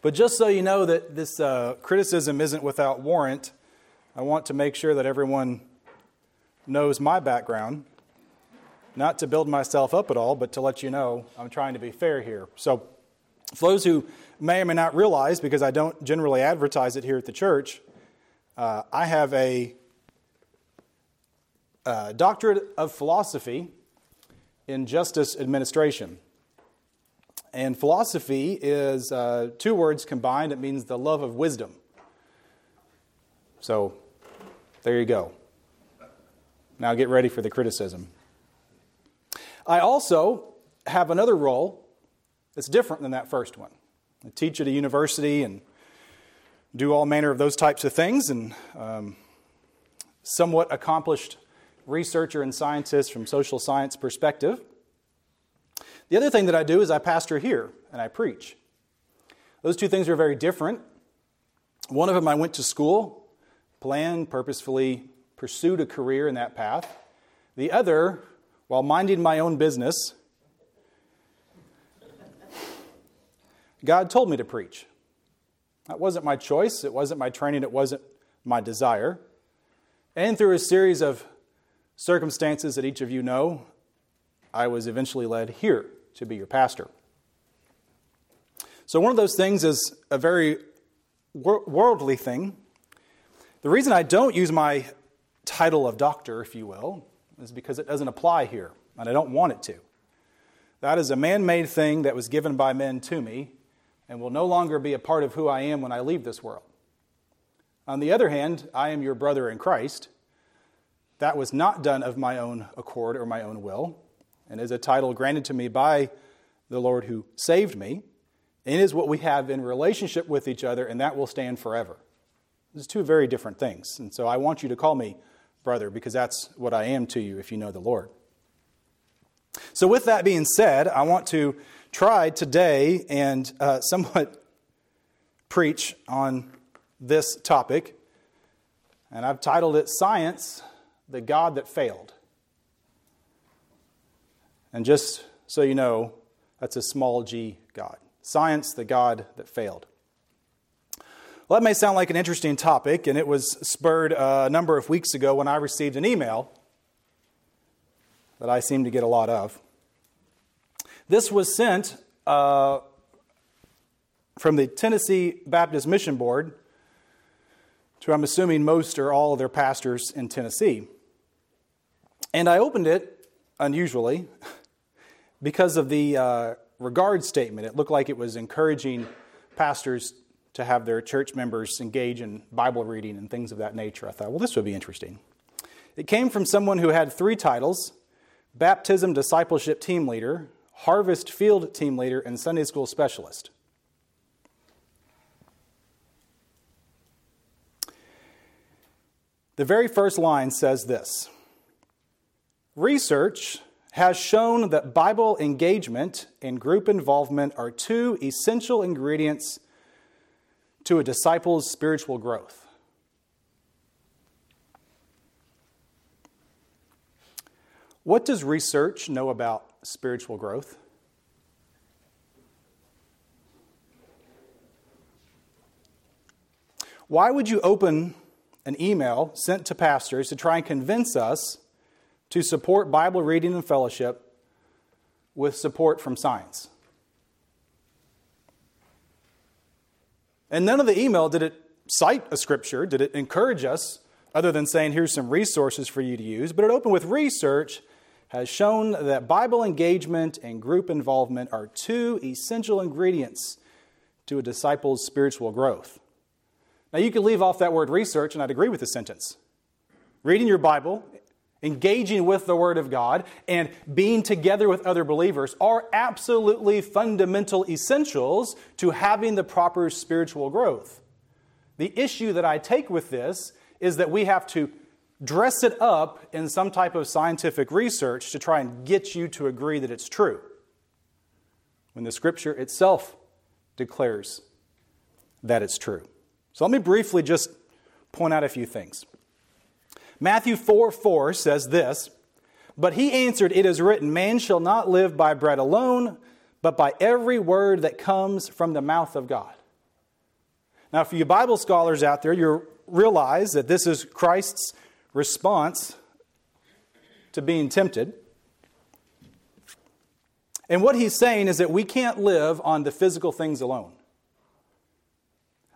But just so you know that this uh, criticism isn't without warrant, I want to make sure that everyone knows my background. Not to build myself up at all, but to let you know I'm trying to be fair here. So, for those who may or may not realize, because I don't generally advertise it here at the church, uh, I have a, a uh, doctorate of philosophy in justice administration. And philosophy is uh, two words combined. It means the love of wisdom. So there you go. Now get ready for the criticism. I also have another role that's different than that first one. I teach at a university and do all manner of those types of things, and um, somewhat accomplished researcher and scientist from social science perspective. The other thing that I do is I pastor here and I preach. Those two things are very different. One of them I went to school, planned, purposefully pursued a career in that path. The other, while minding my own business, God told me to preach. That wasn't my choice, it wasn't my training, it wasn't my desire. And through a series of circumstances that each of you know, I was eventually led here to be your pastor. So, one of those things is a very worldly thing. The reason I don't use my title of doctor, if you will, is because it doesn't apply here, and I don't want it to. That is a man made thing that was given by men to me and will no longer be a part of who I am when I leave this world. On the other hand, I am your brother in Christ. That was not done of my own accord or my own will and is a title granted to me by the Lord who saved me, and is what we have in relationship with each other, and that will stand forever. These two very different things. And so I want you to call me brother because that's what I am to you if you know the Lord. So, with that being said, I want to try today and uh, somewhat preach on this topic. And I've titled it Science, the God That Failed. And just so you know, that's a small g God. Science, the God that failed. Well, that may sound like an interesting topic, and it was spurred a number of weeks ago when I received an email that I seem to get a lot of. This was sent uh, from the Tennessee Baptist Mission Board to, I'm assuming, most or all of their pastors in Tennessee. And I opened it unusually because of the uh, regard statement. It looked like it was encouraging pastors to have their church members engage in Bible reading and things of that nature. I thought, well, this would be interesting. It came from someone who had three titles baptism discipleship team leader, harvest field team leader, and Sunday school specialist. The very first line says this Research has shown that Bible engagement and group involvement are two essential ingredients to a disciple's spiritual growth. What does research know about spiritual growth? Why would you open an email sent to pastors to try and convince us to support Bible reading and fellowship with support from science. And none of the email did it cite a scripture, did it encourage us, other than saying, here's some resources for you to use, but it opened with research has shown that Bible engagement and group involvement are two essential ingredients to a disciple's spiritual growth. Now, you could leave off that word research, and I'd agree with the sentence. Reading your Bible engaging with the Word of God, and being together with other believers are absolutely fundamental essentials to having the proper spiritual growth. The issue that I take with this is that we have to dress it up in some type of scientific research to try and get you to agree that it's true, when the Scripture itself declares that it's true. So let me briefly just point out a few things. Matthew 4 4 says this But he answered, It is written, Man shall not live by bread alone, but by every word that comes from the mouth of God. Now, for you Bible scholars out there, you realize that this is Christ's response to being tempted. And what he's saying is that we can't live on the physical things alone.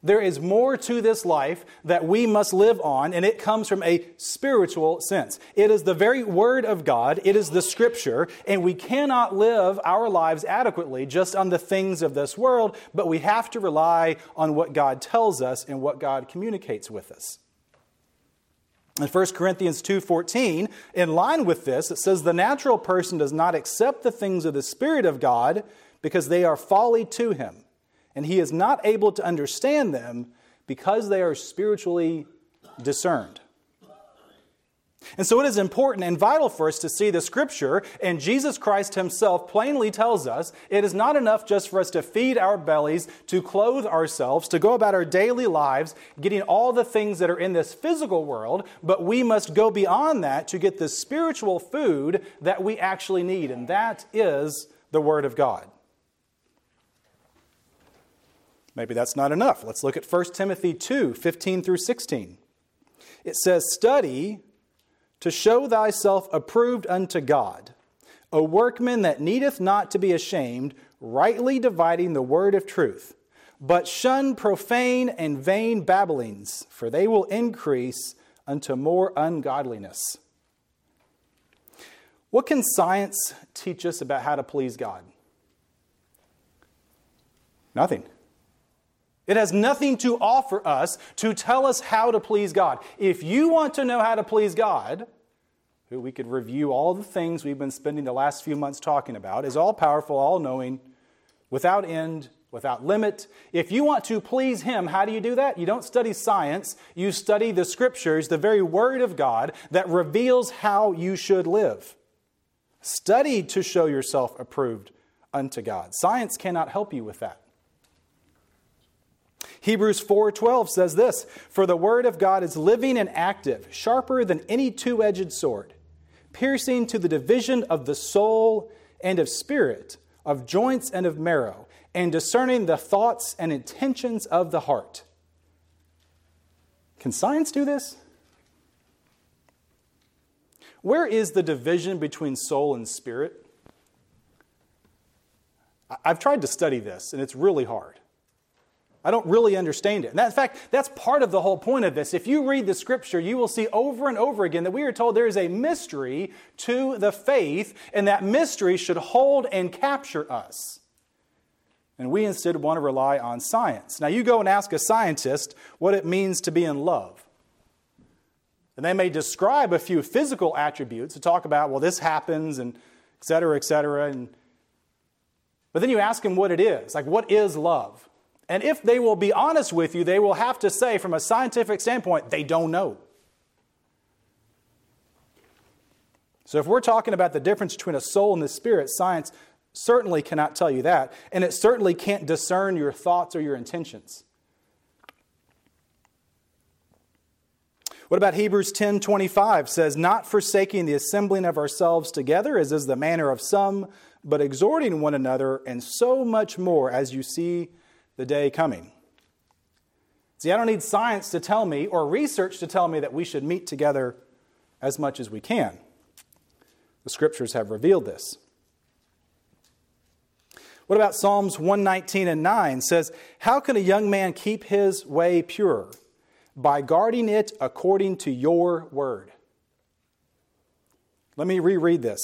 There is more to this life that we must live on, and it comes from a spiritual sense. It is the very Word of God, it is the Scripture, and we cannot live our lives adequately just on the things of this world, but we have to rely on what God tells us and what God communicates with us. In 1 Corinthians 2:14, in line with this, it says the natural person does not accept the things of the spirit of God because they are folly to him and he is not able to understand them because they are spiritually discerned. And so it is important and vital for us to see the scripture, and Jesus Christ himself plainly tells us it is not enough just for us to feed our bellies, to clothe ourselves, to go about our daily lives, getting all the things that are in this physical world, but we must go beyond that to get the spiritual food that we actually need, and that is the Word of God. Maybe that's not enough. Let's look at 1 Timothy 2 15 through 16. It says, Study to show thyself approved unto God, a workman that needeth not to be ashamed, rightly dividing the word of truth. But shun profane and vain babblings, for they will increase unto more ungodliness. What can science teach us about how to please God? Nothing. It has nothing to offer us to tell us how to please God. If you want to know how to please God, who we could review all the things we've been spending the last few months talking about, is all powerful, all knowing, without end, without limit. If you want to please Him, how do you do that? You don't study science, you study the Scriptures, the very Word of God that reveals how you should live. Study to show yourself approved unto God. Science cannot help you with that. Hebrews 4:12 says this, "For the word of God is living and active, sharper than any two-edged sword, piercing to the division of the soul and of spirit, of joints and of marrow, and discerning the thoughts and intentions of the heart." Can science do this? Where is the division between soul and spirit? I've tried to study this, and it's really hard. I don't really understand it. That, in fact, that's part of the whole point of this. If you read the scripture, you will see over and over again that we are told there is a mystery to the faith, and that mystery should hold and capture us. And we instead want to rely on science. Now, you go and ask a scientist what it means to be in love. And they may describe a few physical attributes to talk about, well, this happens, and et cetera, et cetera. And, but then you ask them what it is. Like, what is love? And if they will be honest with you, they will have to say, from a scientific standpoint, they don't know. So, if we're talking about the difference between a soul and the spirit, science certainly cannot tell you that. And it certainly can't discern your thoughts or your intentions. What about Hebrews 10 25 says, Not forsaking the assembling of ourselves together, as is the manner of some, but exhorting one another, and so much more as you see the day coming. See, I don't need science to tell me or research to tell me that we should meet together as much as we can. The scriptures have revealed this. What about Psalms 119 and 9 says, How can a young man keep his way pure? By guarding it according to your word. Let me reread this,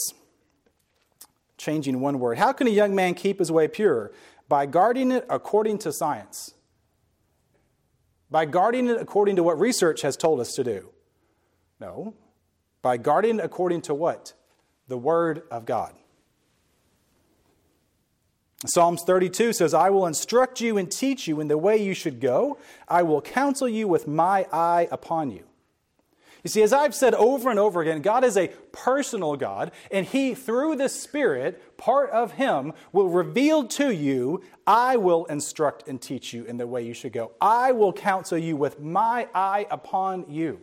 changing one word. How can a young man keep his way pure? By guarding it according to science, by guarding it according to what research has told us to do. No, by guarding it according to what? The Word of God. Psalms 32 says, I will instruct you and teach you in the way you should go. I will counsel you with my eye upon you. You see, as I've said over and over again, God is a personal God, and He, through the Spirit, part of Him, will reveal to you, I will instruct and teach you in the way you should go. I will counsel you with my eye upon you.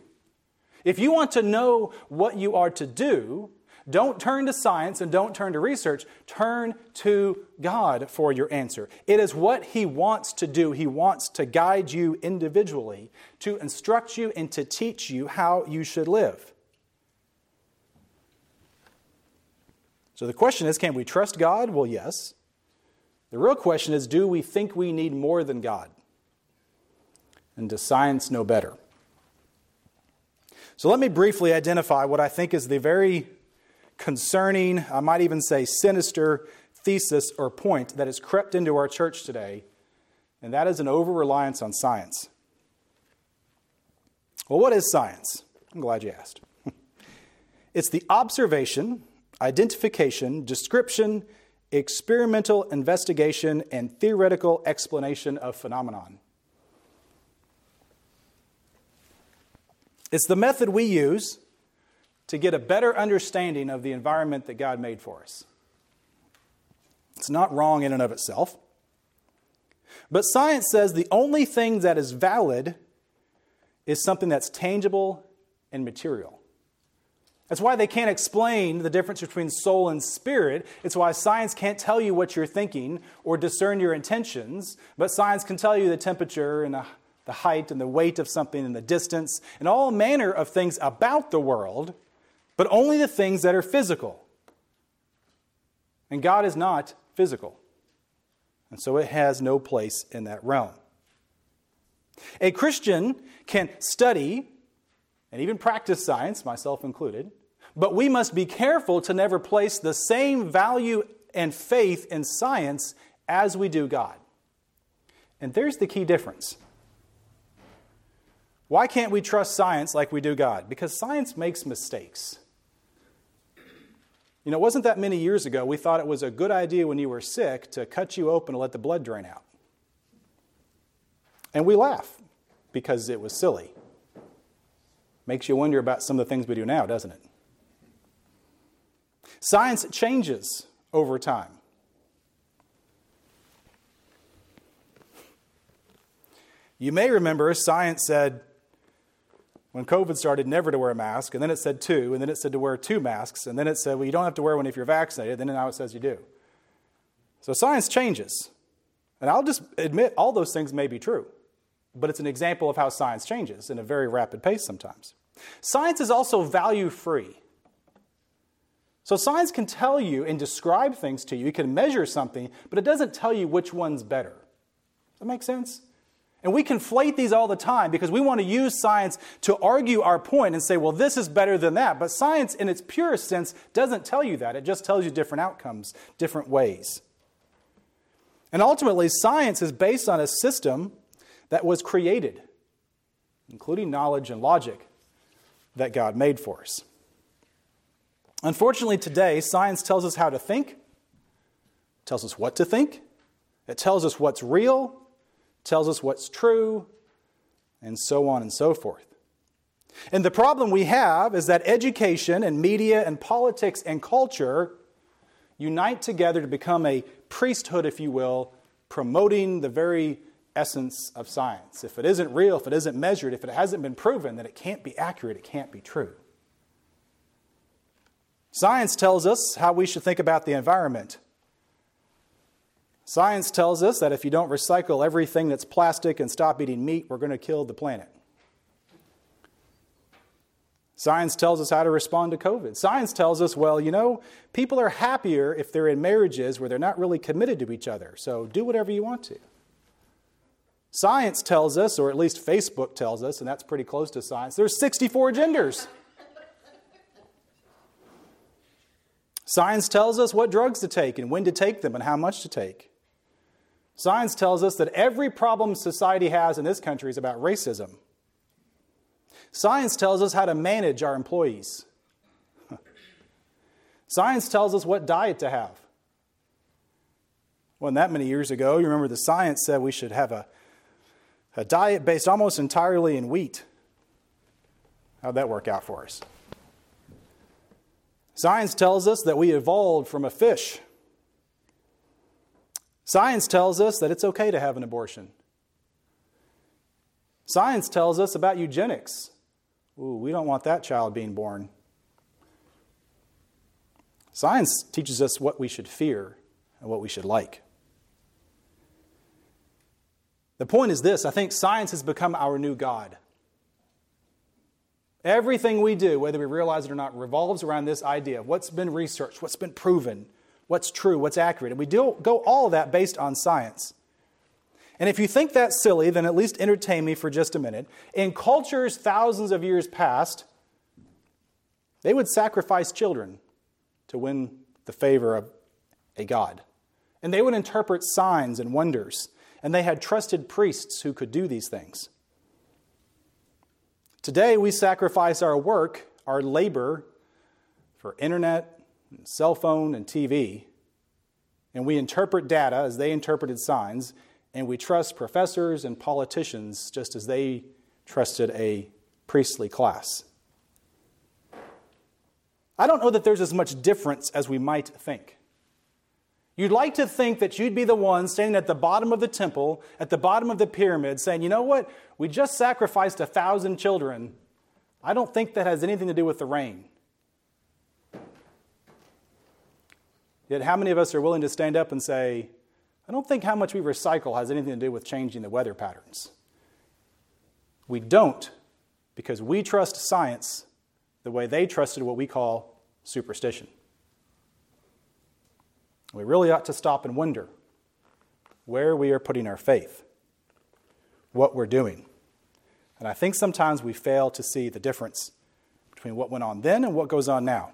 If you want to know what you are to do, Don't turn to science and don't turn to research. Turn to God for your answer. It is what He wants to do. He wants to guide you individually, to instruct you, and to teach you how you should live. So the question is can we trust God? Well, yes. The real question is do we think we need more than God? And does science know better? So let me briefly identify what I think is the very concerning, I might even say sinister thesis or point that has crept into our church today, and that is an over reliance on science. Well, what is science? I'm glad you asked. it's the observation, identification, description, experimental investigation, and theoretical explanation of phenomenon. It's the method we use to get a better understanding of the environment that God made for us. It's not wrong in and of itself. But science says the only thing that is valid is something that's tangible and material. That's why they can't explain the difference between soul and spirit. It's why science can't tell you what you're thinking or discern your intentions, but science can tell you the temperature and the, height and the weight of something and the distance and all manner of things about the world but only the things that are physical. And God is not physical. And so it has no place in that realm. A Christian can study and even practice science, myself included, but we must be careful to never place the same value and faith in science as we do God. And there's the key difference. Why can't we trust science like we do God? Because science makes mistakes. You know, it wasn't that many years ago we thought it was a good idea when you were sick to cut you open and let the blood drain out. And we laugh because it was silly. Makes you wonder about some of the things we do now, doesn't it? Science changes over time. You may remember science said when COVID started, never to wear a mask, and then it said two, and then it said to wear two masks, and then it said, well, you don't have to wear one if you're vaccinated, then now it says you do. So science changes. And I'll just admit all those things may be true, but it's an example of how science changes in a very rapid pace sometimes. Science is also value free. So science can tell you and describe things to you, it can measure something, but it doesn't tell you which one's better. Does that make sense? And we conflate these all the time because we want to use science to argue our point and say, well, this is better than that. But science, in its purest sense, doesn't tell you that. It just tells you different outcomes, different ways. And ultimately, science is based on a system that was created, including knowledge and logic, that God made for us. Unfortunately, today, science tells us how to think, tells us what to think, it tells us what's real, tells us what's true, and so on and so forth. And the problem we have is that education and media and politics and culture unite together to become a priesthood, if you will, promoting the very essence of science. If it isn't real, if it isn't measured, if it hasn't been proven, then it can't be accurate, it can't be true. Science tells us how we should think about the environment. Science tells us that if you don't recycle everything that's plastic and stop eating meat, we're going to kill the planet. Science tells us how to respond to COVID. Science tells us, well, you know, people are happier if they're in marriages where they're not really committed to each other, so do whatever you want to. Science tells us, or at least Facebook tells us, and that's pretty close to science, there's 64 genders. Science tells us what drugs to take and when to take them and how much to take. Science tells us that every problem society has in this country is about racism. Science tells us how to manage our employees. Science tells us what diet to have. Wasn't that many years ago, you remember the science said we should have a, a diet based almost entirely in wheat. How'd that work out for us? Science tells us that we evolved from a fish Science tells us that it's okay to have an abortion. Science tells us about eugenics. Ooh, we don't want that child being born. Science teaches us what we should fear and what we should like. The point is this I think science has become our new God. Everything we do, whether we realize it or not, revolves around this idea of what's been researched, what's been proven, what's true, what's accurate. And we do go all of that based on science. And if you think that's silly, then at least entertain me for just a minute. In cultures thousands of years past, they would sacrifice children to win the favor of a god. And they would interpret signs and wonders. And they had trusted priests who could do these things. Today, we sacrifice our work, our labor, for internet, cell phone, and TV. And we interpret data as they interpreted signs and we trust professors and politicians just as they trusted a priestly class. I don't know that there's as much difference as we might think. You'd like to think that you'd be the one standing at the bottom of the temple, at the bottom of the pyramid, saying, you know what? We just sacrificed a thousand children. I don't think that has anything to do with the rain. Yet, how many of us are willing to stand up and say, I don't think how much we recycle has anything to do with changing the weather patterns. We don't because we trust science the way they trusted what we call superstition. We really ought to stop and wonder where we are putting our faith, what we're doing. And I think sometimes we fail to see the difference between what went on then and what goes on now.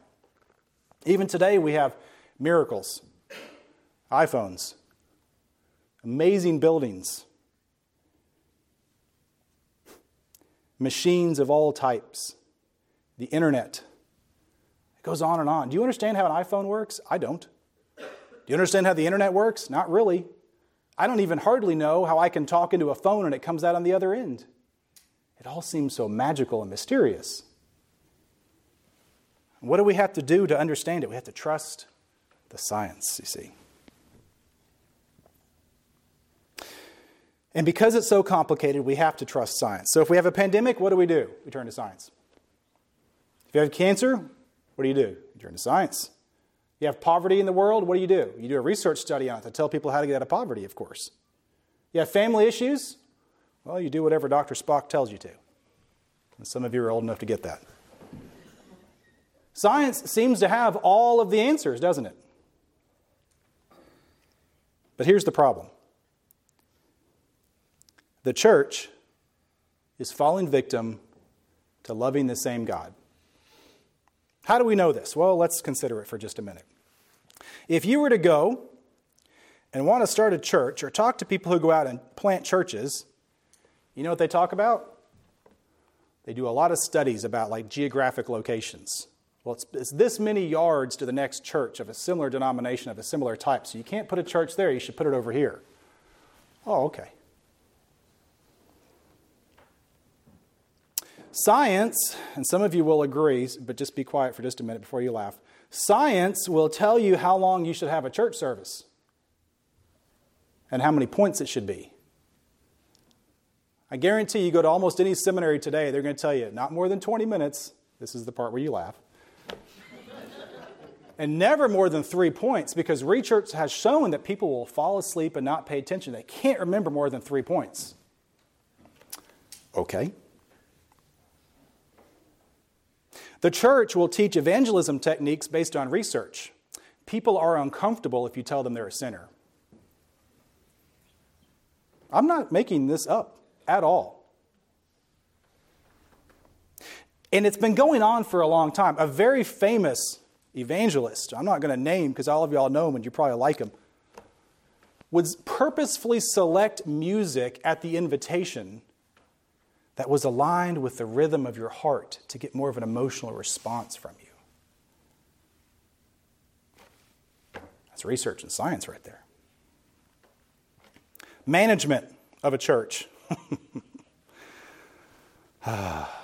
Even today, we have miracles, iPhones, amazing buildings, machines of all types, the internet. It goes on and on. Do you understand how an iPhone works? I don't. Do you understand how the internet works? Not really. I don't even hardly know how I can talk into a phone and it comes out on the other end. It all seems so magical and mysterious. What do we have to do to understand it? We have to trust the science, you see. And because it's so complicated, we have to trust science. So if we have a pandemic, what do we do? We turn to science. If you have cancer, what do you do? You turn to science. You have poverty in the world, what do you do? You do a research study on it to tell people how to get out of poverty, of course. You have family issues? Well, you do whatever Dr. Spock tells you to. And some of you are old enough to get that. Science seems to have all of the answers, doesn't it? But here's the problem the church is falling victim to loving the same God. How do we know this? Well, let's consider it for just a minute. If you were to go and want to start a church or talk to people who go out and plant churches, you know what they talk about? They do a lot of studies about like geographic locations. Well, it's, it's, this many yards to the next church of a similar denomination of a similar type. So you can't put a church there, you should put it over here. Oh, okay. Science, and some of you will agree, but just be quiet for just a minute before you laugh. Science will tell you how long you should have a church service and how many points it should be. I guarantee you go to almost any seminary today, they're going to tell you not more than 20 minutes. This is the part where you laugh. And never more than three points because research has shown that people will fall asleep and not pay attention. They can't remember more than three points. Okay. The church will teach evangelism techniques based on research. People are uncomfortable if you tell them they're a sinner. I'm not making this up at all. And it's been going on for a long time. A very famous evangelist, I'm not going to name because all of y'all know him and you probably like him, would purposefully select music at the invitation that was aligned with the rhythm of your heart to get more of an emotional response from you. That's research and science right there. Management of a church. Ah.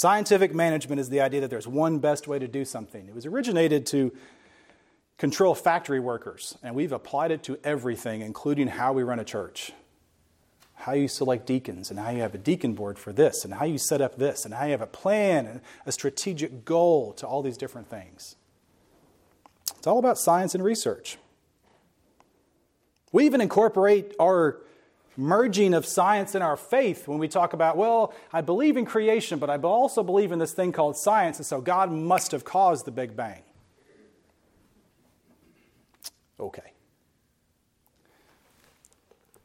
Scientific management is the idea that there's one best way to do something. It was originated to control factory workers, and we've applied it to everything, including how we run a church how you select deacons and how you have a deacon board for this and how you set up this and how you have a plan and a strategic goal to all these different things. It's all about science and research. We even incorporate our merging of science and our faith when we talk about, well, I believe in creation, but I also believe in this thing called science, and so God must have caused the Big Bang. Okay.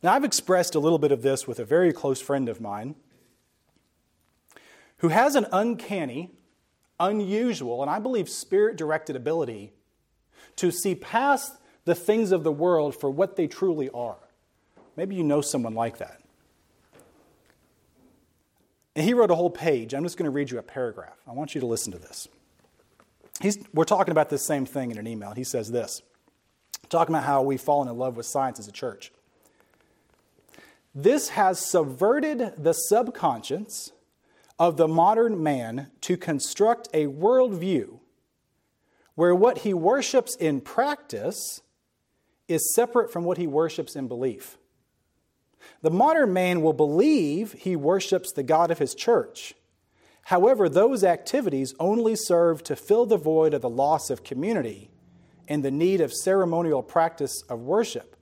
Now, I've expressed a little bit of this with a very close friend of mine who has an uncanny, unusual, and I believe spirit directed ability to see past the things of the world for what they truly are. Maybe you know someone like that. And he wrote a whole page. I'm just going to read you a paragraph. I want you to listen to this. He's, we're talking about this same thing in an email. He says this talking about how we've fallen in love with science as a church. This has subverted the subconscious of the modern man to construct a worldview where what he worships in practice is separate from what he worships in belief. The modern man will believe he worships the God of his church. However, those activities only serve to fill the void of the loss of community and the need of ceremonial practice of worship,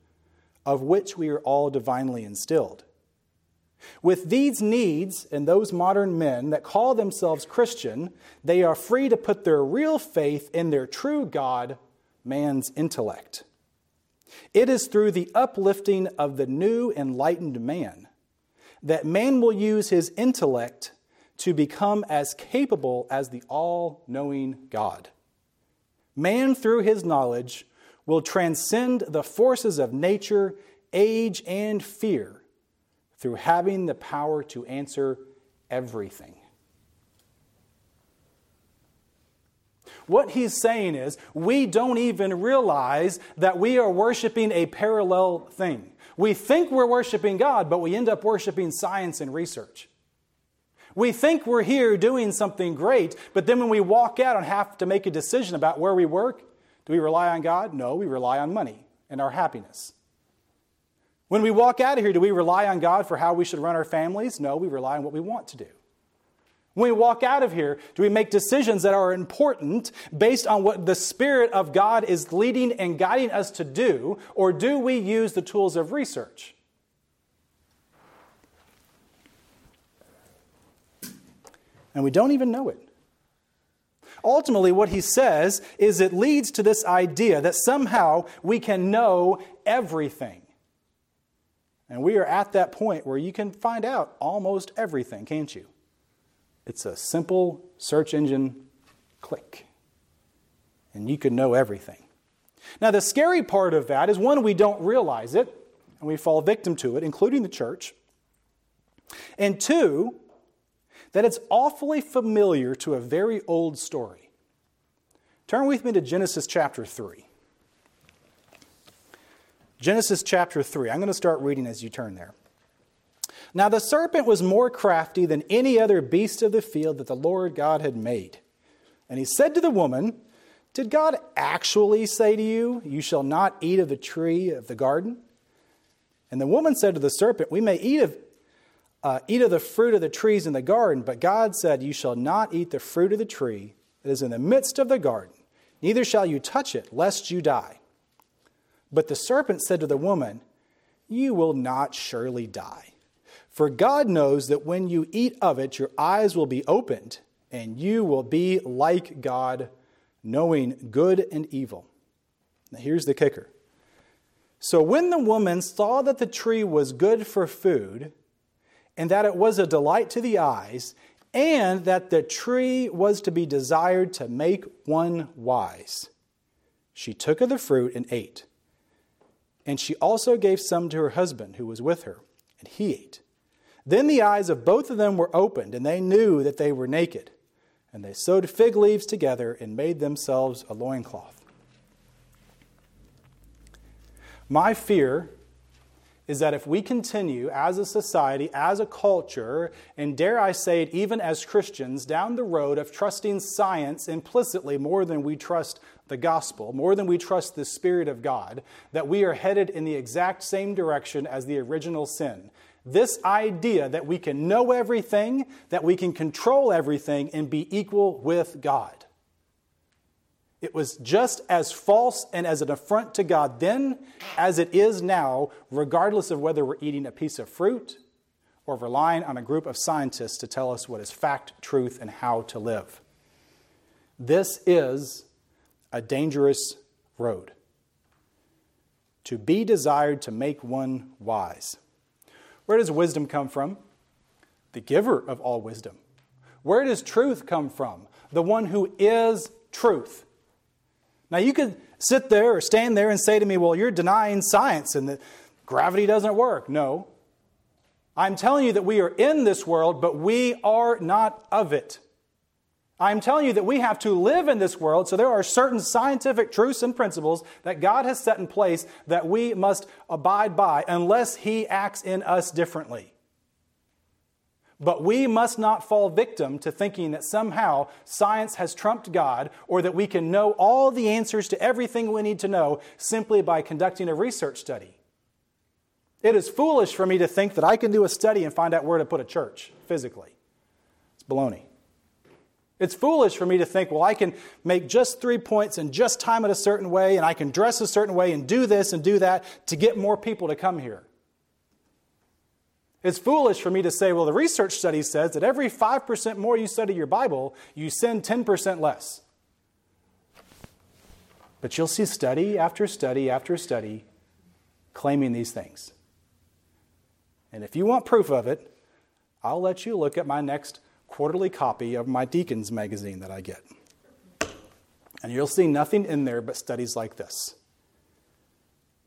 of which we are all divinely instilled. With these needs and those modern men that call themselves Christian, they are free to put their real faith in their true God, man's intellect. It is through the uplifting of the new enlightened man that man will use his intellect to become as capable as the all knowing God. Man, through his knowledge, will transcend the forces of nature, age, and fear through having the power to answer everything. What he's saying is, we don't even realize that we are worshiping a parallel thing. We think we're worshiping God, but we end up worshiping science and research. We think we're here doing something great, but then when we walk out and have to make a decision about where we work, do we rely on God? No, we rely on money and our happiness. When we walk out of here, do we rely on God for how we should run our families? No, we rely on what we want to do. When we walk out of here, do we make decisions that are important based on what the Spirit of God is leading and guiding us to do, or do we use the tools of research? And we don't even know it. Ultimately, what he says is it leads to this idea that somehow we can know everything. And we are at that point where you can find out almost everything, can't you? It's a simple search engine click, and you can know everything. Now, the scary part of that is one, we don't realize it, and we fall victim to it, including the church. And two, that it's awfully familiar to a very old story. Turn with me to Genesis chapter 3. Genesis chapter 3. I'm going to start reading as you turn there. Now the serpent was more crafty than any other beast of the field that the Lord God had made. And he said to the woman, Did God actually say to you, You shall not eat of the tree of the garden? And the woman said to the serpent, We may eat of, uh, eat of the fruit of the trees in the garden, but God said, You shall not eat the fruit of the tree that is in the midst of the garden, neither shall you touch it, lest you die. But the serpent said to the woman, You will not surely die. For God knows that when you eat of it, your eyes will be opened, and you will be like God, knowing good and evil. Now, here's the kicker. So, when the woman saw that the tree was good for food, and that it was a delight to the eyes, and that the tree was to be desired to make one wise, she took of the fruit and ate. And she also gave some to her husband who was with her, and he ate. Then the eyes of both of them were opened, and they knew that they were naked. And they sewed fig leaves together and made themselves a loincloth. My fear is that if we continue as a society, as a culture, and dare I say it, even as Christians, down the road of trusting science implicitly more than we trust the gospel, more than we trust the Spirit of God, that we are headed in the exact same direction as the original sin. This idea that we can know everything, that we can control everything, and be equal with God. It was just as false and as an affront to God then as it is now, regardless of whether we're eating a piece of fruit or relying on a group of scientists to tell us what is fact, truth, and how to live. This is a dangerous road. To be desired to make one wise. Where does wisdom come from? The giver of all wisdom. Where does truth come from? The one who is truth. Now, you could sit there or stand there and say to me, well, you're denying science and that gravity doesn't work. No. I'm telling you that we are in this world, but we are not of it. I'm telling you that we have to live in this world, so there are certain scientific truths and principles that God has set in place that we must abide by unless He acts in us differently. But we must not fall victim to thinking that somehow science has trumped God or that we can know all the answers to everything we need to know simply by conducting a research study. It is foolish for me to think that I can do a study and find out where to put a church physically. It's baloney. It's foolish for me to think, well, I can make just three points and just time it a certain way, and I can dress a certain way and do this and do that to get more people to come here. It's foolish for me to say, well, the research study says that every 5% more you study your Bible, you sin 10% less. But you'll see study after study after study claiming these things. And if you want proof of it, I'll let you look at my next quarterly copy of my Deacons magazine that I get. And you'll see nothing in there but studies like this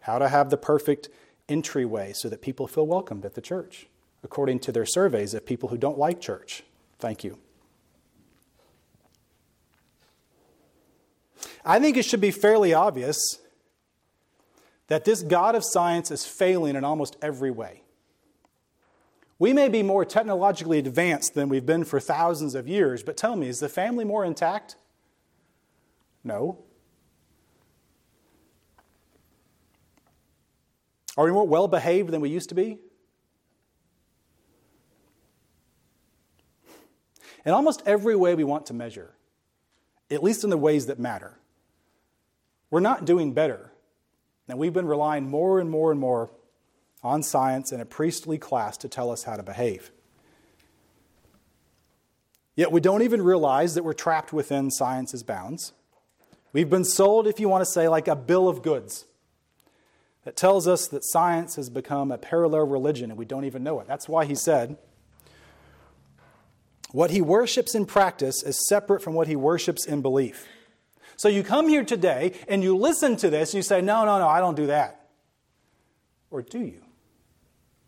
how to have the perfect entryway so that people feel welcomed at the church, according to their surveys of people who don't like church. Thank you. I think it should be fairly obvious that this God of science is failing in almost every way. We may be more technologically advanced than we've been for thousands of years, but tell me, is the family more intact? No. Are we more well behaved than we used to be? In almost every way we want to measure, at least in the ways that matter, we're not doing better. And we've been relying more and more and more on science and a priestly class to tell us how to behave. Yet we don't even realize that we're trapped within science's bounds. We've been sold, if you want to say, like a bill of goods that tells us that science has become a parallel religion and we don't even know it. That's why he said, What he worships in practice is separate from what he worships in belief. So you come here today and you listen to this and you say, No, no, no, I don't do that. Or do you?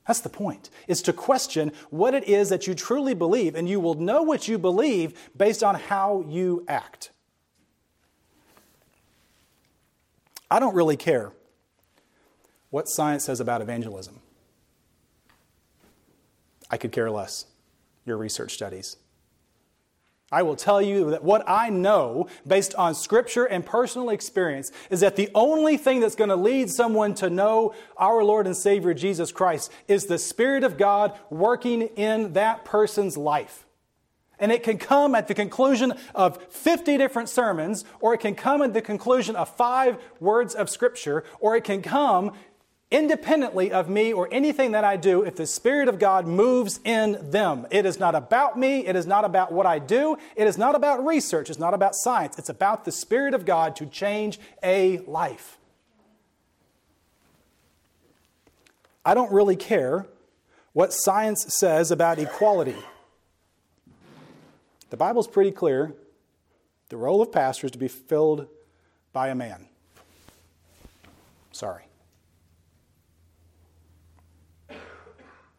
That's the point, is to question what it is that you truly believe, and you will know what you believe based on how you act. I don't really care what science says about evangelism. I could care less. Your research studies. I will tell you that what I know, based on scripture and personal experience, is that the only thing that's going to lead someone to know our Lord and Savior Jesus Christ is the Spirit of God working in that person's life. And it can come at the conclusion of 50 different sermons, or it can come at the conclusion of five words of Scripture, or it can come independently of me or anything that I do if the Spirit of God moves in them. It is not about me. It is not about what I do. It is not about research. It's not about science. It's about the Spirit of God to change a life. I don't really care what science says about equality. The Bible's pretty clear. The role of pastor is to be filled by a man. Sorry.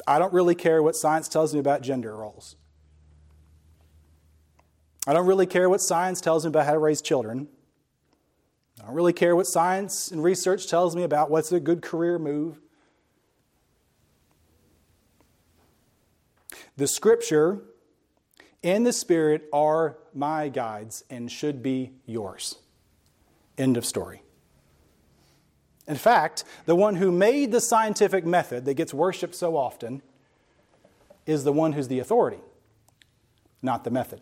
I don't really care what science tells me about gender roles. I don't really care what science tells me about how to raise children. I don't really care what science and research tells me about what's a good career move. The scripture and the spirit are my guides and should be yours. End of story. In fact, the one who made the scientific method that gets worshiped so often is the one who's the authority, not the method.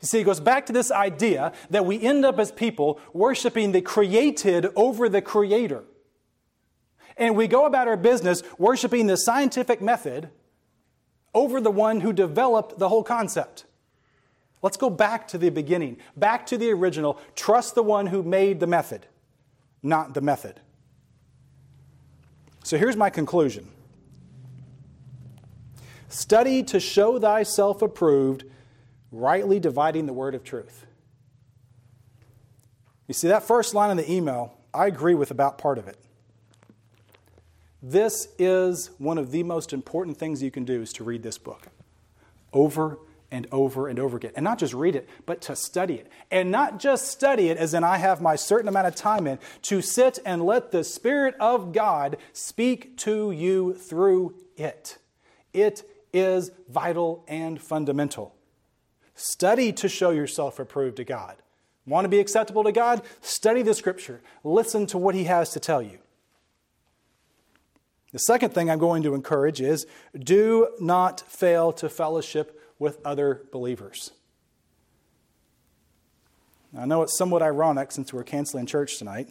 You see, it goes back to this idea that we end up as people worshiping the created over the creator. And we go about our business worshiping the scientific method over the one who developed the whole concept. Let's go back to the beginning, back to the original. Trust the one who made the method, not the method. So here's my conclusion Study to show thyself approved, rightly dividing the word of truth. You see, that first line in the email, I agree with about part of it. This is one of the most important things you can do is to read this book over and over and over again. And not just read it, but to study it. And not just study it as in I have my certain amount of time in, to sit and let the Spirit of God speak to you through it. It is vital and fundamental. Study to show yourself approved to God. Want to be acceptable to God? Study the Scripture. Listen to what He has to tell you. The second thing I'm going to encourage is do not fail to fellowship with other believers. I know it's somewhat ironic since we're canceling church tonight.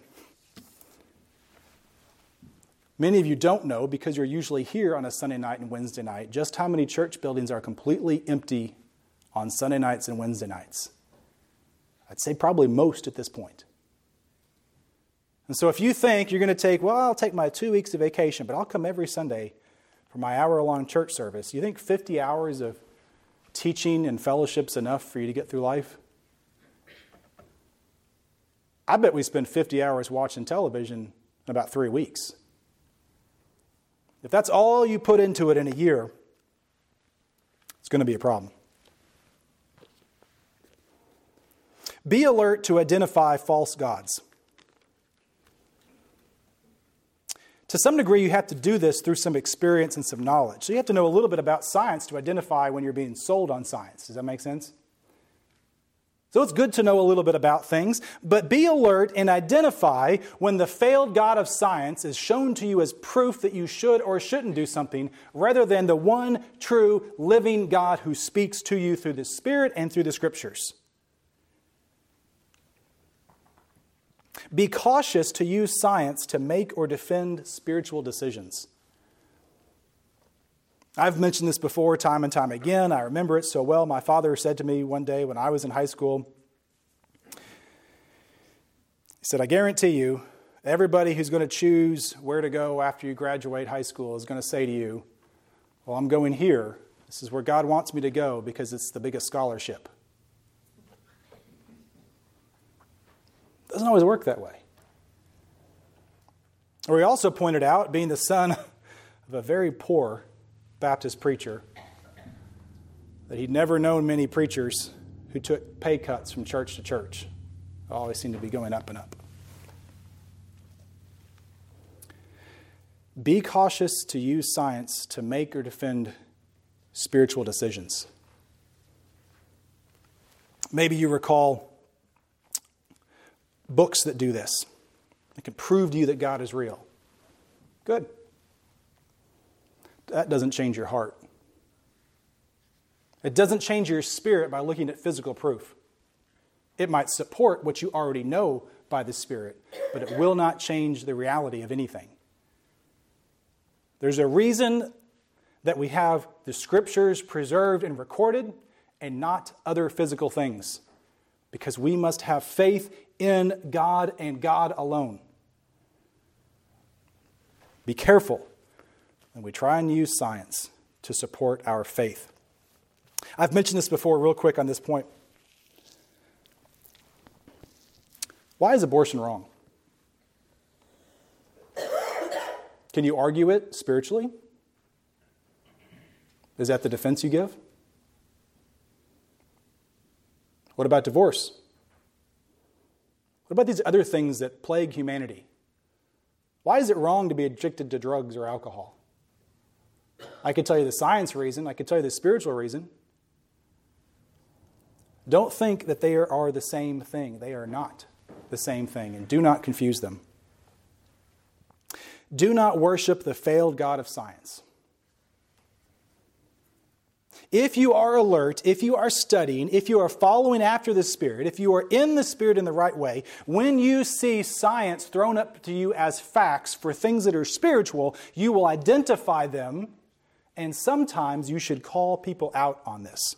Many of you don't know, because you're usually here on a Sunday night and Wednesday night, just how many church buildings are completely empty on Sunday nights and Wednesday nights. I'd say probably most at this point. And so if you think you're going to take, well, I'll take my two weeks of vacation, but I'll come every Sunday for my hour long church service, you think 50 hours of teaching and fellowship's enough for you to get through life? I bet we spend 50 hours watching television in about three weeks. If that's all you put into it in a year, it's going to be a problem. Be alert to identify false gods. To some degree, you have to do this through some experience and some knowledge. So you have to know a little bit about science to identify when you're being sold on science. Does that make sense? So it's good to know a little bit about things, but be alert and identify when the failed God of science is shown to you as proof that you should or shouldn't do something, rather than the one true living God who speaks to you through the Spirit and through the Scriptures. Be cautious to use science to make or defend spiritual decisions. I've mentioned this before time and time again. I remember it so well. My father said to me one day when I was in high school, he said, I guarantee you, everybody who's going to choose where to go after you graduate high school is going to say to you, Well, I'm going here. This is where God wants me to go because it's the biggest scholarship. Doesn't always work that way. Or he also pointed out, being the son of a very poor Baptist preacher, that he'd never known many preachers who took pay cuts from church to church. They always seemed to be going up and up. Be cautious to use science to make or defend spiritual decisions. Maybe you recall books that do this. They can prove to you that God is real. Good. That doesn't change your heart. It doesn't change your spirit by looking at physical proof. It might support what you already know by the Spirit, but it will not change the reality of anything. There's a reason that we have the scriptures preserved and recorded and not other physical things. Because we must have faith in God and God alone. Be careful when we try and use science to support our faith. I've mentioned this before, real quick on this point. Why is abortion wrong? Can you argue it spiritually? Is that the defense you give? What about divorce? What about these other things that plague humanity? Why is it wrong to be addicted to drugs or alcohol? I could tell you the science reason, I could tell you the spiritual reason. Don't think that they are the same thing. They are not the same thing, and do not confuse them. Do not worship the failed God of science. If you are alert, if you are studying, if you are following after the Spirit, if you are in the Spirit in the right way, when you see science thrown up to you as facts for things that are spiritual, you will identify them, and sometimes you should call people out on this.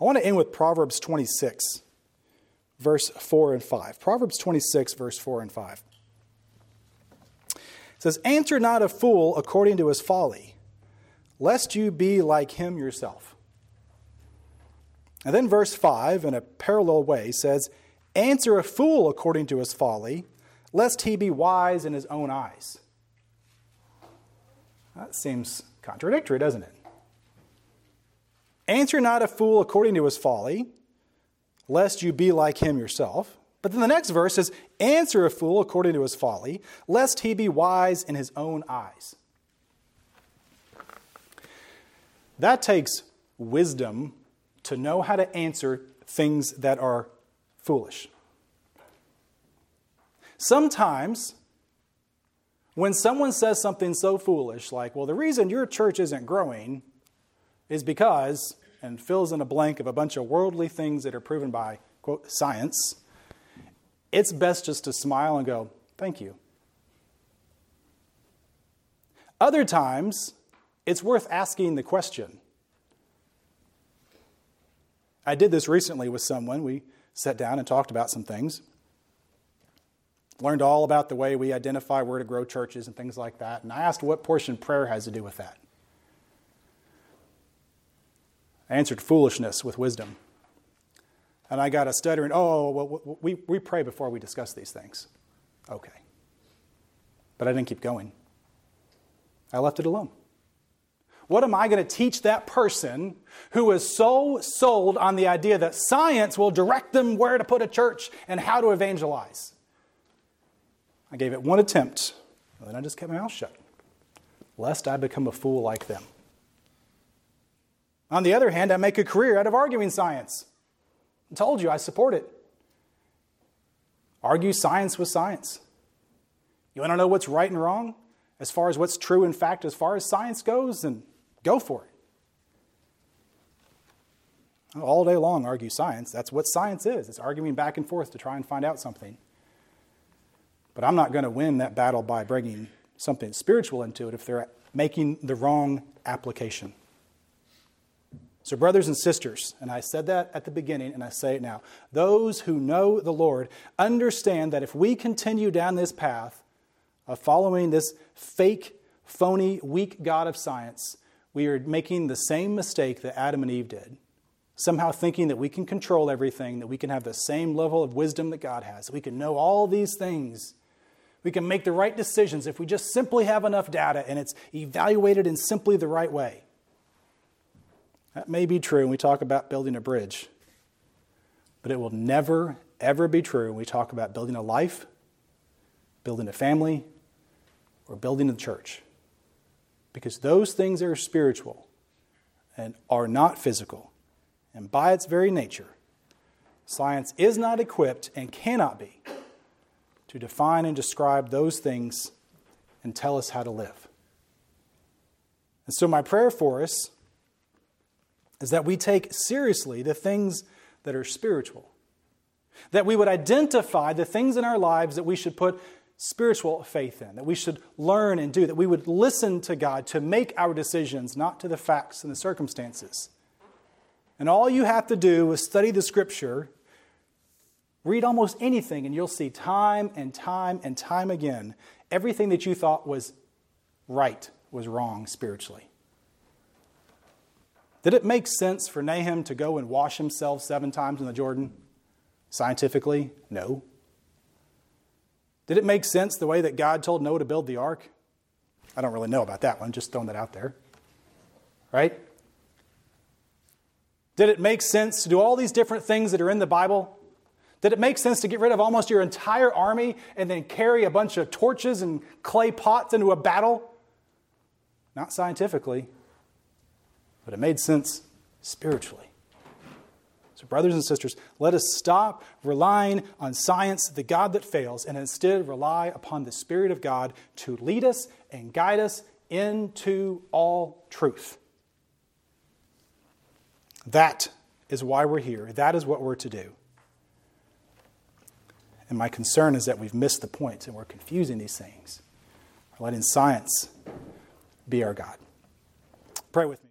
I want to end with Proverbs 26, verse 4 and 5. Proverbs 26, verse 4 and 5. It says, Answer not a fool according to his folly lest you be like him yourself. And then verse 5, in a parallel way, says, Answer a fool according to his folly, lest he be wise in his own eyes. That seems contradictory, doesn't it? Answer not a fool according to his folly, lest you be like him yourself. But then the next verse says, Answer a fool according to his folly, lest he be wise in his own eyes. That takes wisdom to know how to answer things that are foolish. Sometimes, when someone says something so foolish, like, well, the reason your church isn't growing is because, and fills in a blank of a bunch of worldly things that are proven by, quote, science, it's best just to smile and go, thank you. Other times, it's worth asking the question. I did this recently with someone. We sat down and talked about some things. Learned all about the way we identify where to grow churches and things like that. And I asked what portion prayer has to do with that. I answered foolishness with wisdom. And I got a stuttering, oh, oh well, we, we pray before we discuss these things. Okay. But I didn't keep going. I left it alone. What am I going to teach that person who is so sold on the idea that science will direct them where to put a church and how to evangelize? I gave it one attempt, and then I just kept my mouth shut, lest I become a fool like them. On the other hand, I make a career out of arguing science. I told you I support it. Argue science with science. You want to know what's right and wrong? As far as what's true in fact, as far as science goes, and Go for it. All day long, argue science. That's what science is. It's arguing back and forth to try and find out something. But I'm not going to win that battle by bringing something spiritual into it if they're making the wrong application. So, brothers and sisters, and I said that at the beginning and I say it now, those who know the Lord understand that if we continue down this path of following this fake, phony, weak God of science, we are making the same mistake that Adam and Eve did. Somehow thinking that we can control everything, that we can have the same level of wisdom that God has, that we can know all these things. We can make the right decisions if we just simply have enough data and it's evaluated in simply the right way. That may be true when we talk about building a bridge, but it will never, ever be true when we talk about building a life, building a family, or building a church because those things are spiritual and are not physical. And by its very nature, science is not equipped and cannot be to define and describe those things and tell us how to live. And so, my prayer for us is that we take seriously the things that are spiritual, that we would identify the things in our lives that we should put spiritual faith in, that we should learn and do, that we would listen to God to make our decisions, not to the facts and the circumstances. And all you have to do is study the scripture, read almost anything, and you'll see time and time and time again everything that you thought was right was wrong spiritually. Did it make sense for Naaman to go and wash himself seven times in the Jordan? Scientifically, no. Did it make sense the way that God told Noah to build the ark? I don't really know about that one, just throwing that out there. Right? Did it make sense to do all these different things that are in the Bible? Did it make sense to get rid of almost your entire army and then carry a bunch of torches and clay pots into a battle? Not scientifically, but it made sense spiritually. So, brothers and sisters, let us stop relying on science, the God that fails, and instead rely upon the Spirit of God to lead us and guide us into all truth. That is why we're here. That is what we're to do. And my concern is that we've missed the point and we're confusing these things. We're letting science be our God. Pray with me.